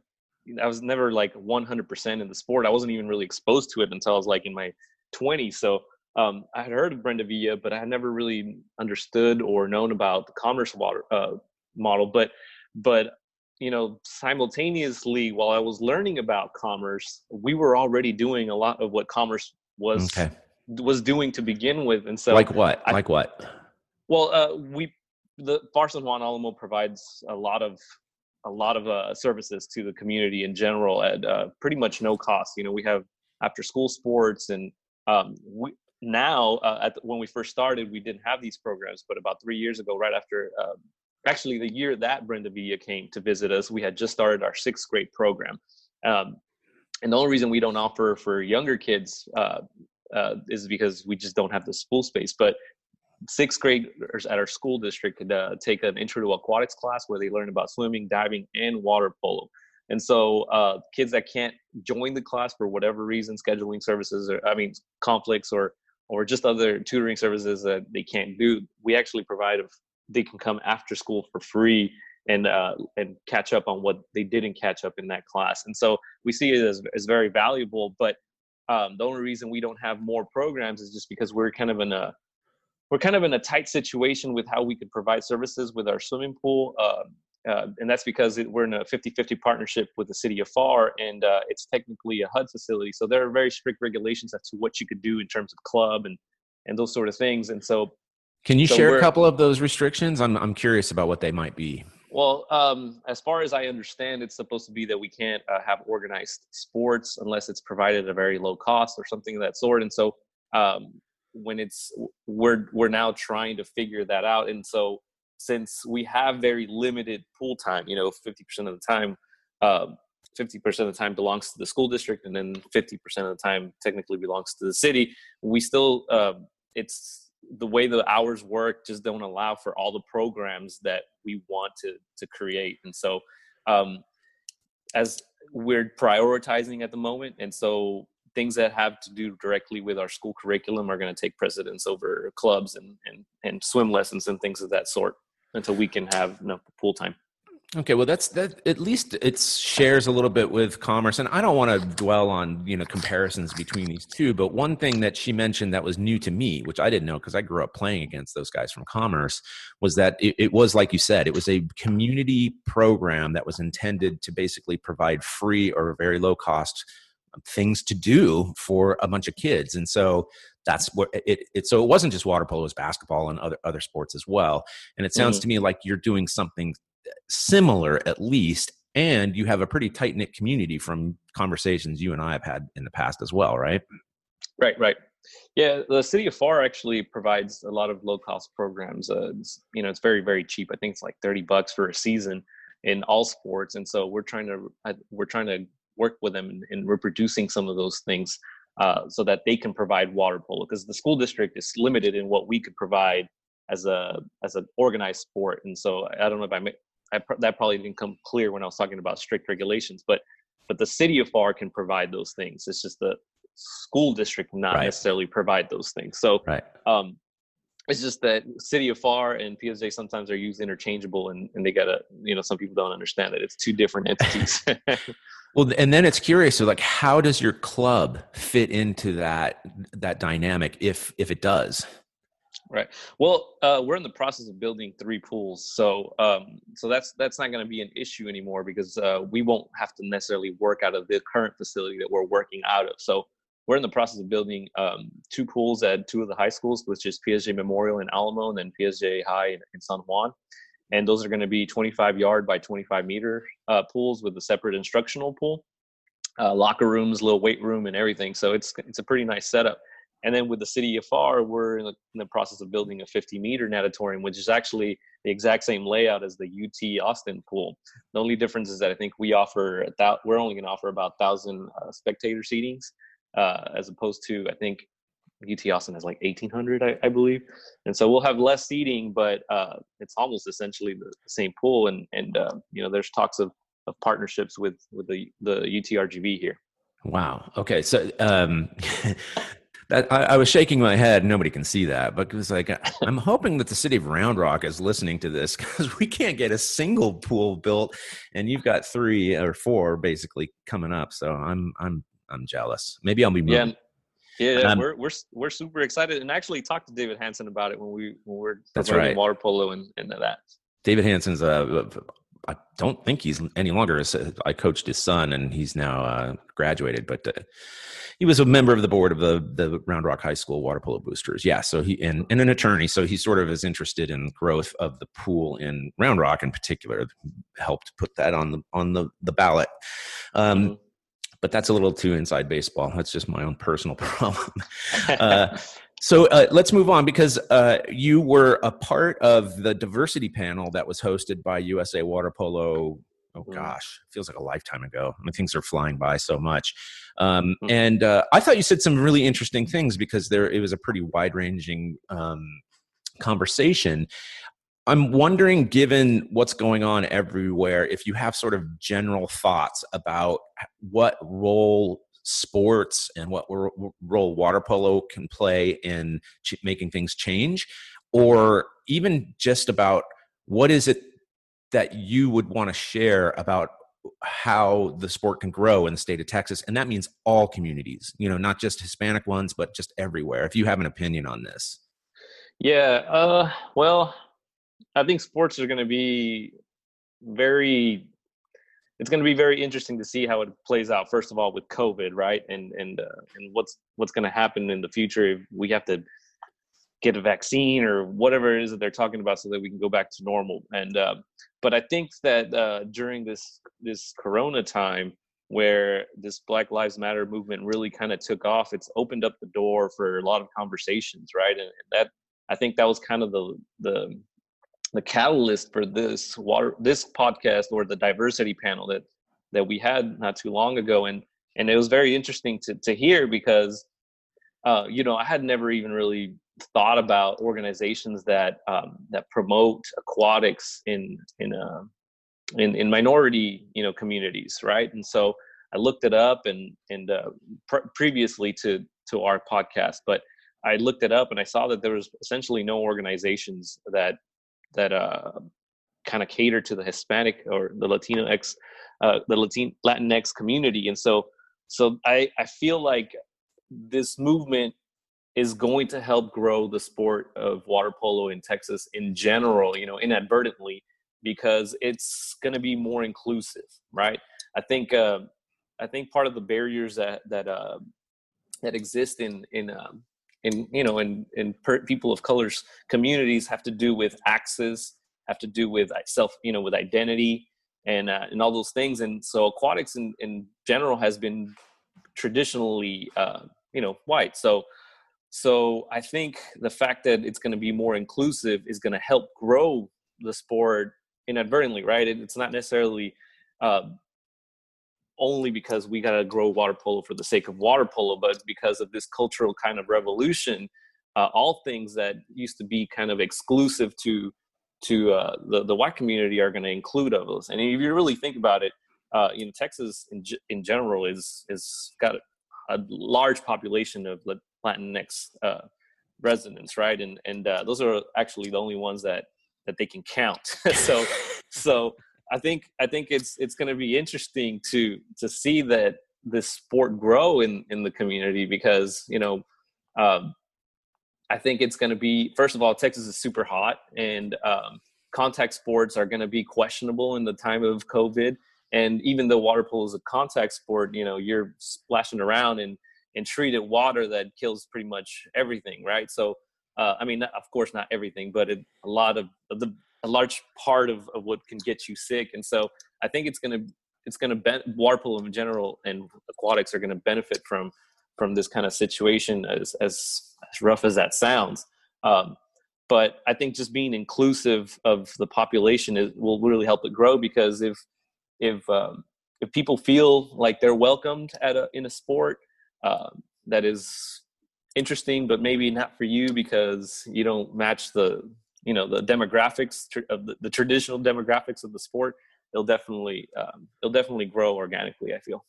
I was never like 100% in the sport. I wasn't even really exposed to it until I was like in my 20s. So um, I had heard of Brenda Villa, but I had never really understood or known about the commerce water uh, model. But but you know, simultaneously while I was learning about commerce, we were already doing a lot of what commerce was Okay, was doing to begin with. And so like what? I- like what? well, uh, we the Pharr San Juan Alamo provides a lot of a lot of uh, services to the community in general at uh, pretty much no cost. You know, we have after school sports, and um, we now uh, at the, when we first started, we didn't have these programs, but about three years ago, right after. Uh, Actually, the year that Brenda Villa came to visit us, we had just started our sixth grade program. Um, and the only reason we don't offer for younger kids uh, uh, is because we just don't have the school space. But sixth graders at our school district could uh, take an intro to aquatics class where they learn about swimming, diving, and water polo. And so, uh, kids that can't join the class for whatever reason, scheduling services, or I mean, conflicts, or or just other tutoring services that they can't do, we actually provide. If they can come after school for free and uh, and catch up on what they didn't catch up in that class. And so we see it as as very valuable. But um, the only reason we don't have more programs is just because we're kind of in a we're kind of in a tight situation with how we could provide services with our swimming pool. Uh, uh, and that's because it, we're in a 50-50 partnership with the city of Pharr, and uh, it's technically a HUD facility. So there are very strict regulations as to what you could do in terms of club and and those sort of things. And so, Can you so share a couple of those restrictions? I'm I'm curious about what they might be. Well, um, as far as I understand, it's supposed to be that we can't uh, have organized sports unless it's provided at a very low cost or something of that sort. And so, um, when it's we're we're now trying to figure that out. And so, since we have very limited pool time, you know, fifty percent of the time, um, fifty percent of the time belongs to the school district, and then fifty percent of the time technically belongs to the city. We still, um, it's the way the hours work just don't allow for all the programs that we want to to create. And so um as we're prioritizing at the moment and so things that have to do directly with our school curriculum are going to take precedence over clubs and, and and swim lessons and things of that sort until we can have enough pool time Okay, well that's that at least it shares a little bit with commerce and I don't want to dwell on, you know, comparisons between these two, but one thing that she mentioned that was new to me, which I didn't know because I grew up playing against those guys from commerce, was that it, it was like you said, it was a community program that was intended to basically provide free or very low cost things to do for a bunch of kids. And so that's what it, it so it wasn't just water polo, it was basketball and other other sports as well. And it sounds Mhm. to me like you're doing something similar at least and you have a pretty tight knit community from conversations you and I have had in the past as well, right? Right, right. Yeah, the city of Pharr actually provides a lot of low cost programs. Uh, you know, it's very, very cheap. I think it's like 30 bucks for a season in all sports. And so we're trying to, we're trying to work with them in, in reproducing some of those things uh, so that they can provide water polo because the school district is limited in what we could provide as a, as an organized sport. And so I don't know if I, I pr- that probably didn't come clear when I was talking about strict regulations, but, but the city of Pharr can provide those things. It's just the, school district not Right. necessarily provide those things. So Right. um, it's just that City of Pharr and PSJA sometimes are used interchangeable, and, and they gotta you know some people don't understand that it's two different entities. Well, and then it's curious. So, like, how does your club fit into that that dynamic, if if it does? Right. Well, uh, we're in the process of building three pools, so um, so that's that's not going to be an issue anymore because uh, we won't have to necessarily work out of the current facility that we're working out of. So we're in the process of building um, two pools at two of the high schools, which is PSJA Memorial in Alamo and then PSJA High in, in San Juan. And those are going to be 25 yard by 25 meter uh, pools with a separate instructional pool, uh, locker rooms, little weight room, and everything. So it's it's a pretty nice setup. And then with the city of Pharr, we're in the, in the, process of building a 50 meter natatorium, which is actually the exact same layout as the UT Austin pool. The only difference is that I think we offer that we're only going to offer about thousand uh, spectator seatings, uh, as opposed to I think UT Austin has like 1,800, I, I, believe. And so we'll have less seating, but uh, it's almost essentially the, same pool. And and uh, you know, there's talks of of partnerships with with the the UTRGV here. Wow. Okay. So um, that I, I, was shaking my head. Nobody can see that, but it was like I'm hoping that the city of Round Rock is listening to this because we can't get a single pool built, and you've got three or four basically coming up. So I'm I'm I'm jealous. Maybe I'll be moving. Yeah, yeah, um, we're we're we're super excited, and actually talked to David Hanson about it when we when we're that's right. water polo and, and that. David Hanson's a I don't think he's any longer. I coached his son, and he's now uh, graduated. But uh, he was a member of the board of the the Round Rock High School water polo boosters. Yeah, so he and, and an attorney. So he sort of is interested in growth of the pool in Round Rock in particular. Helped put that on the on the the ballot. Um, mm-hmm. But that's a little too inside baseball. That's just my own personal problem. uh, so uh, let's move on because uh, you were a part of the diversity panel that was hosted by USA Water Polo. Oh mm. gosh, feels like a lifetime ago. I mean, things are flying by so much. Um, mm. and uh, I thought you said some really interesting things because there it was a pretty wide ranging um, conversation. I'm wondering, given what's going on everywhere, if you have sort of general thoughts about what role sports and what role water polo can play in ch- making things change, or even just about what is it that you would want to share about how the sport can grow in the state of Texas. And that means all communities, you know, not just Hispanic ones, but just everywhere. If you have an opinion on this. Yeah. Uh, well, I think sports are going to be very it's going to be very interesting to see how it plays out. First of all, with COVID, right, and and uh, and what's what's going to happen in the future if we have to get a vaccine or whatever it is that they're talking about, so that we can go back to normal. And uh, but I think that uh, during this this Corona time, where this Black Lives Matter movement really kind of took off, it's opened up the door for a lot of conversations, right? And that I think that was kind of the the the catalyst for this water this podcast or the diversity panel that that we had not too long ago. And and it was very interesting to to hear because uh, you know I had never even really thought about organizations that um, that promote aquatics in in uh, in in minority you know communities right? And so I looked it up and and uh, pr- previously to to our podcast but I looked it up and I saw that there was essentially no organizations that that uh, kind of cater to the Hispanic or the Latino X, uh, the Latin Latinx community, and so so I I feel like this movement is going to help grow the sport of water polo in Texas in general, you know, inadvertently, because it's going to be more inclusive, right? I think uh, I think part of the barriers that that uh, that exist in in um, in you know in in per, people of colors communities have to do with access have to do with self you know with identity and uh, and all those things. And so aquatics in, in general has been traditionally uh, you know white. So so i think the fact that it's going to be more inclusive is going to help grow the sport inadvertently right? It, it's not necessarily uh, only because we got to grow water polo for the sake of water polo, but because of this cultural kind of revolution, uh, all things that used to be kind of exclusive to to uh, the the white community are going to include of those. And if you really think about it, uh, you know, Texas in in general is is got a, a large population of Latinx uh, residents, right? And and uh, those are actually the only ones that that they can count. so so I think I think it's it's going to be interesting to to see that this sport grow in in the community because you know um, I think it's going to be first of all Texas is super hot and um, contact sports are going to be questionable in the time of COVID and even though water polo is a contact sport you know you're splashing around and and treated water that kills pretty much everything, right? So, uh, I mean, of course, not everything, but it, a lot of, of the a large part of, of what can get you sick. And so, I think it's going to it's going to be water in general and aquatics are going to benefit from from this kind of situation as as, as rough as that sounds. Um, but I think just being inclusive of the population is, will really help it grow because if if um, if people feel like they're welcomed at a in a sport uh, that is interesting, but maybe not for you because you don't match the you know the demographics of the, the traditional demographics of the sport, it'll definitely um, it'll definitely grow organically. I feel.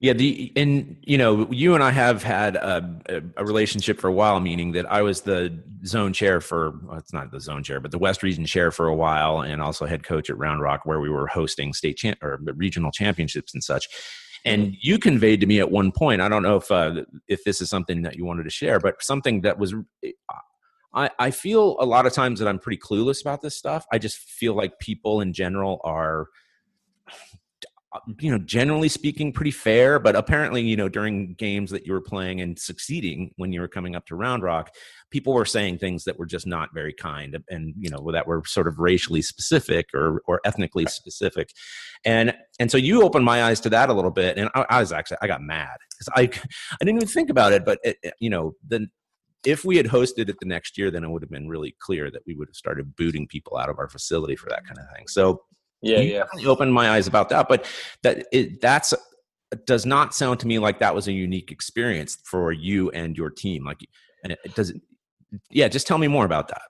Yeah, the and you know you and I have had a, a, relationship for a while, meaning that I was the zone chair for well, it's not the zone chair, but the West Region chair for a while, and also head coach at Round Rock, where we were hosting state champ or regional championships and such. And mm-hmm. you conveyed to me at one point, I don't know if uh, if this is something that you wanted to share, but something that was I, I feel a lot of times that I'm pretty clueless about this stuff. I just feel like people in general are you know, generally speaking, pretty fair. But apparently, you know, during games that you were playing and succeeding when you were coming up to Round Rock, people were saying things that were just not very kind, and you know, that were sort of racially specific or or ethnically specific. And and so you opened my eyes to that a little bit, and I, I was actually I got mad because I I didn't even think about it, but it, you know, then if we had hosted it the next year, then it would have been really clear that we would have started booting people out of our facility for that kind of thing. So yeah, yeah. opened my eyes about that, but that it, that's does not sound to me like that was a unique experience for you and your team. Like, and it, it doesn't. Yeah, just tell me more about that.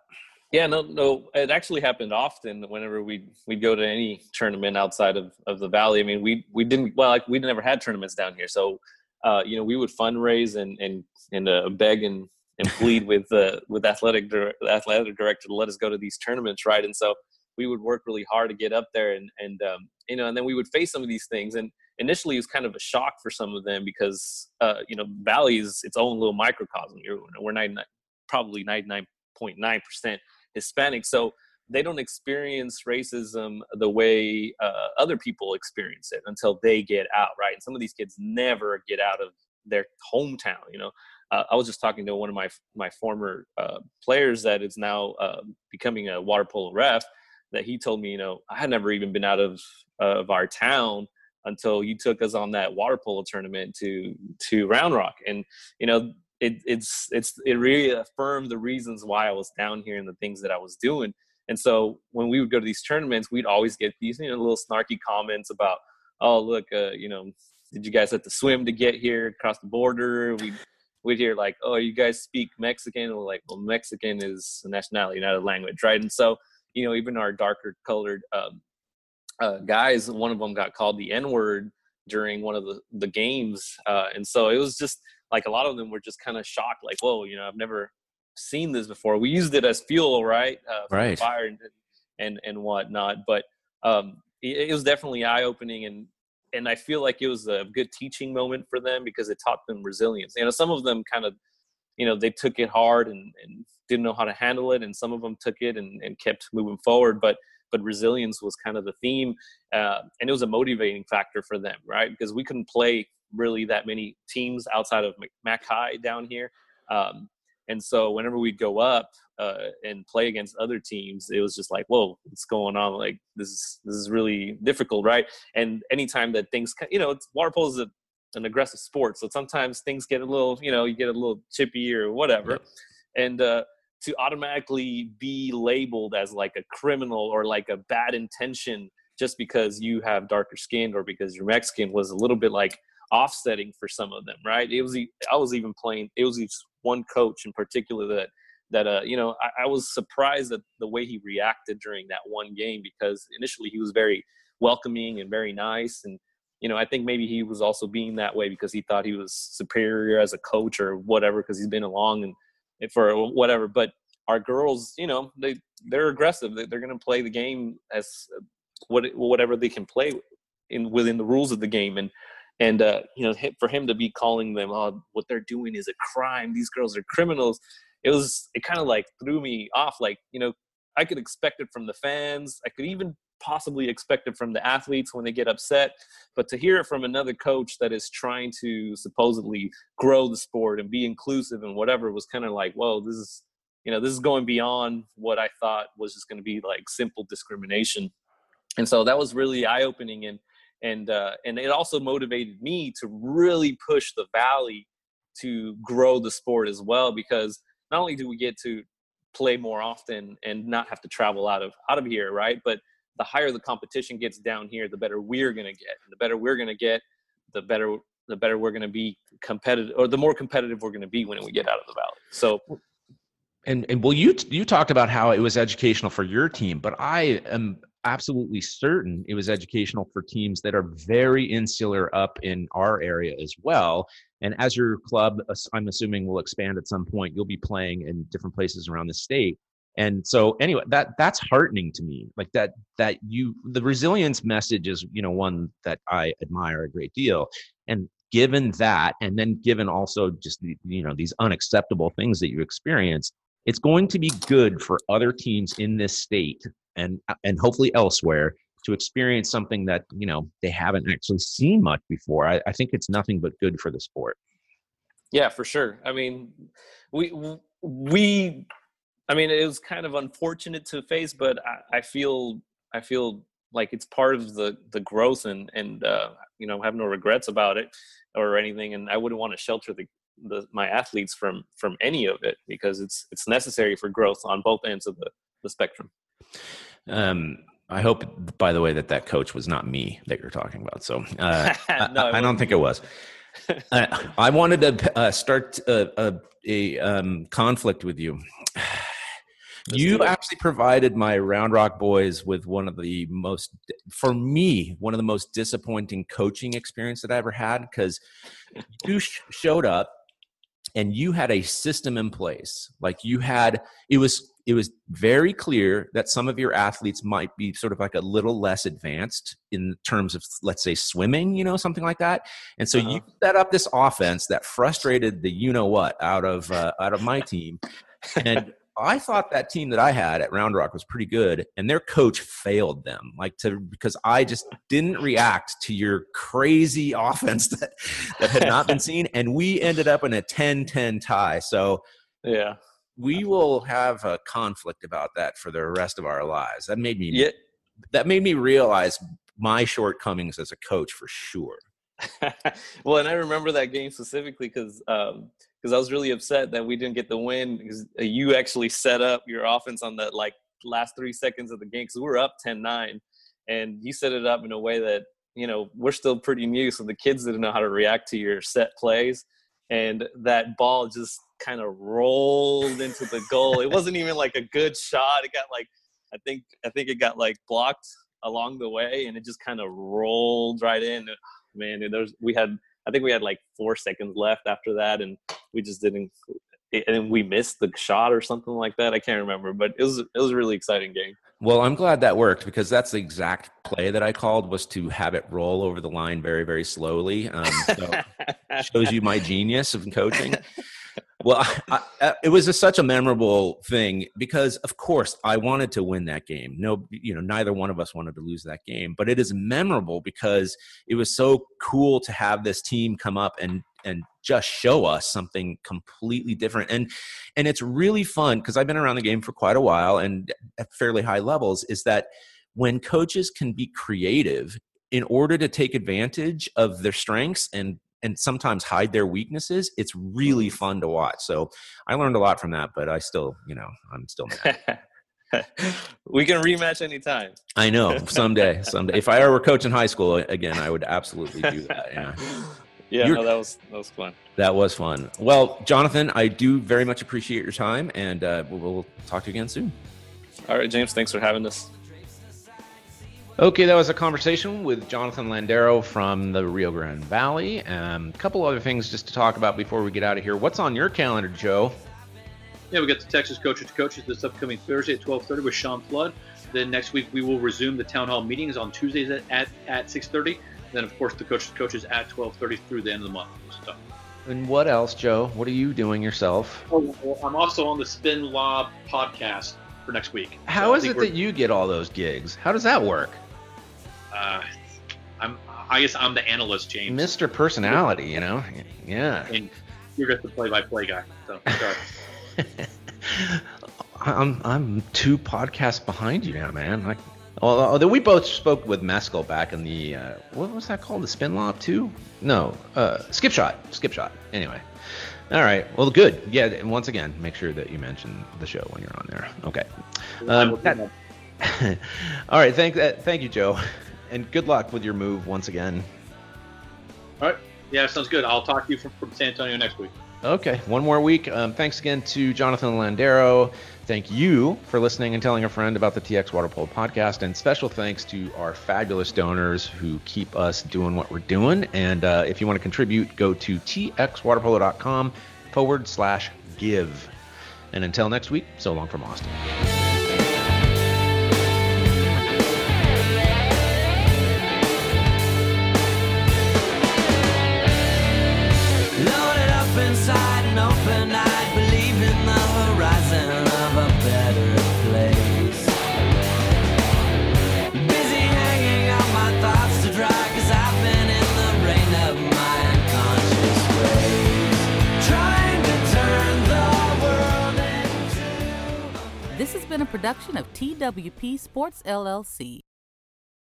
Yeah, no, no. It actually happened often. Whenever we we'd go to any tournament outside of, of the valley. I mean, we we didn't well, like we never had tournaments down here, so uh, you know we would fundraise and and and uh, beg and and plead with the with athletic the athletic director to let us go to these tournaments, right? And so we would work really hard to get up there and and um, you know and then we would face some of these things. And initially it was kind of a shock for some of them because uh, you know valley is its own little microcosm. We're 99 probably 99.9 percent hispanic. So they don't experience racism the way uh, other people experience it until they get out right? And some of these kids never get out of their hometown you know uh, I was just talking to one of my my former uh, players that is now uh, becoming a water polo ref, that he told me, you know, I had never even been out of of our town until you took us on that water polo tournament to to Round Rock, and you know, it it's it's it really affirmed the reasons why I was down here and the things that I was doing. And so when we would go to these tournaments, we'd always get these you know little snarky comments about, oh look, uh, you know, did you guys have to swim to get here across the border? We we'd hear like, oh, you guys speak Mexican? And we're like, well, Mexican is a nationality, not a language, right? And so you know, even our darker colored um, uh, guys, one of them got called the N word during one of the, the games. Uh, and so it was just like a lot of them were just kind of shocked, like, whoa, you know, I've never seen this before. We used it as fuel, right? Uh, right. Fire and, and, and whatnot. But um, it, it was definitely eye opening and, and I feel like it was a good teaching moment for them because it taught them resilience. You know, some of them kind of you know they took it hard and, and didn't know how to handle it and some of them took it and, and kept moving forward but but resilience was kind of the theme uh, and it was a motivating factor for them right because we couldn't play really that many teams outside of McHi down here um, and so whenever we'd go up uh, and play against other teams it was just like whoa what's going on like this is this is really difficult right and anytime that things you know water polo is a an aggressive sport. So sometimes things get a little, you know, you get a little chippy or whatever. And uh, to automatically be labeled as like a criminal or like a bad intention just because you have darker skin or because you're Mexican was a little bit like offsetting for some of them, right? It was I was even playing. It was one coach in particular that that uh you know I, I was surprised at the way he reacted during that one game because initially he was very welcoming and very nice and you know, I think maybe he was also being that way because he thought he was superior as a coach or whatever because he's been along and for whatever. But our girls, you know, they they're aggressive. They're going to play the game as what whatever they can play in within the rules of the game and and uh, you know for him to be calling them oh what they're doing is a crime these girls are criminals it was it kind of like threw me off like you know i could expect it from the fans i could even possibly expect it from the athletes when they get upset. But to hear it from another coach that is trying to supposedly grow the sport and be inclusive and whatever was kind of like, whoa, this is you know this is going beyond what I thought was just going to be like simple discrimination. And so that was really eye opening and and uh, and it also motivated me to really push the valley to grow the sport as well because not only do we get to play more often and not have to travel out of out of here right but the higher the competition gets down here the better we're going to get and the better we're going to get the better the better we're going to be competitive or the more competitive we're going to be when we get out of the valley. So and and well you you talked about how it was educational for your team but i am absolutely certain it was educational for teams that are very insular up in our area as well. And as your club, I'm assuming, will expand at some point, you'll be playing in different places around the state. And so, anyway, that that's heartening to me. Like that that you the resilience message is you know one that I admire a great deal. And given that, and then given also just the, you know these unacceptable things that you experience, it's going to be good for other teams in this state and uh, and hopefully elsewhere to experience something that you know they haven't actually seen much before. I, I think it's nothing but good for the sport. Yeah, for sure. I mean, we we I mean, it was kind of unfortunate to face, but I, I, feel I feel like it's part of the the growth, and and uh, you know, have no regrets about it or anything. And I wouldn't want to shelter the, the my athletes from from any of it because it's it's necessary for growth on both ends of the the spectrum. Um, I hope, by the way, that that coach was not me that you're talking about. So uh, no, I, I, don't think it was. uh, I wanted to uh, start a, a, a um, conflict with you. you actually provided my Round Rock boys with one of the most, for me, one of the most disappointing coaching experience that I ever had because you sh- showed up and you had a system in place. Like you had, it was it was very clear that some of your athletes might be sort of like a little less advanced in terms of let's say swimming you know something like that and so uh-huh. you set up this offense that frustrated the you know what out of uh, out of my team and I thought that team that I had at Round Rock was pretty good, and their coach failed them. Like to because I just didn't react to your crazy offense that that had not been seen, and we ended up in a 10-10 tie. So yeah, we will have a conflict about that for the rest of our lives. That made me yeah. that made me realize my shortcomings as a coach for sure. well, and I remember that game specifically because um, because I was really upset that we didn't get the win because uh, you actually set up your offense on the like last three seconds of the game because we were up 10-9 and you set it up in a way that you know we're still pretty new so the kids didn't know how to react to your set plays and that ball just kind of rolled into the goal. It wasn't even like a good shot. It got like I think I think it got like blocked along the way, and it just kind of rolled right in. Man, there's we had I think we had like four seconds left after that, and we just didn't. And we missed the shot or something like that. I can't remember, but it was it was a really exciting game. Well, I'm glad that worked because that's the exact play that I called was to have it roll over the line very, very slowly. Um, so shows you my genius of coaching. Well, I, I, uh, it was a, such a memorable thing because, of course, I wanted to win that game. No, you know, neither one of us wanted to lose that game. But it is memorable because it was so cool to have this team come up and and just show us something completely different. And and it's really fun because I've been around the game for quite a while and at fairly high levels. Is that when coaches can be creative in order to take advantage of their strengths and and sometimes hide their weaknesses, it's really fun to watch. So I learned a lot from that, but I still, you know, I'm still mad. we can rematch anytime. I know someday, someday. If I ever were coaching high school again, I would absolutely do that. Yeah. Yeah, no, that was that was fun. That was fun. Well, Jonathan, I do very much appreciate your time, and uh, we'll talk to you again soon. All right, James. Thanks for having us. Okay, that was a conversation with Jonathan Landera from the Rio Grande Valley. Um, a couple other things just to talk about before we get out of here. What's on your calendar, Joe? Yeah, we got the Texas Coaches to Coaches this upcoming Thursday at 12:30 with Sean Flood. Then next week we will resume the town hall meetings on Tuesdays at at, at 6:30. Then of course the Coaches to Coaches at 12:30 through the end of the month. So. And what else, Joe? What are you doing yourself? Oh, well, I'm also on the Spin Lob podcast for next week. How So is it that you get all those gigs? How does that work? Uh, I'm. I guess I'm the analyst, James, Mr. Personality, you know? Yeah. and you're just the play-by-play guy. So sorry. I'm I'm two podcasts behind you now, man. Like, although we both spoke with Mescal back in the uh, what was that called? The Spin Lob two? No, uh, Skip Shot. Skip Shot. Anyway. All right. Well, good. Yeah. And once again, make sure that you mention the show when you're on there. Okay. Um, will do that- that. All right. Thank uh, thank you, Joe, and good luck with your move once again. All right. Yeah, sounds good. I'll talk to you from, from San Antonio next week. Okay, one more week. Um, thanks again to Jonathan Landera. Thank you for listening and telling a friend about the TX Water Polo podcast. And special thanks to our fabulous donors who keep us doing what we're doing. And uh, if you want to contribute, go to txwaterpolo.com forward slash give. And until next week, so long from Austin. Loaded up inside open eyed, believe in the horizon of a better place. Busy hanging out my thoughts to dry, cause I've been in the rain of my unconscious ways. Trying to turn the world into. This has been a production of TWP Sports LLC.